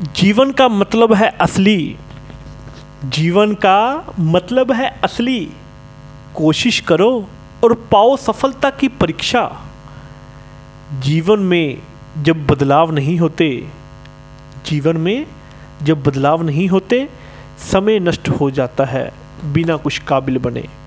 जीवन का मतलब है असली। जीवन का मतलब है असली। कोशिश करो और पाओ सफलता की परीक्षा। जीवन में जब बदलाव नहीं होते, जीवन में जब बदलाव नहीं होते, समय नष्ट हो जाता है, बिना कुछ काबिल बने।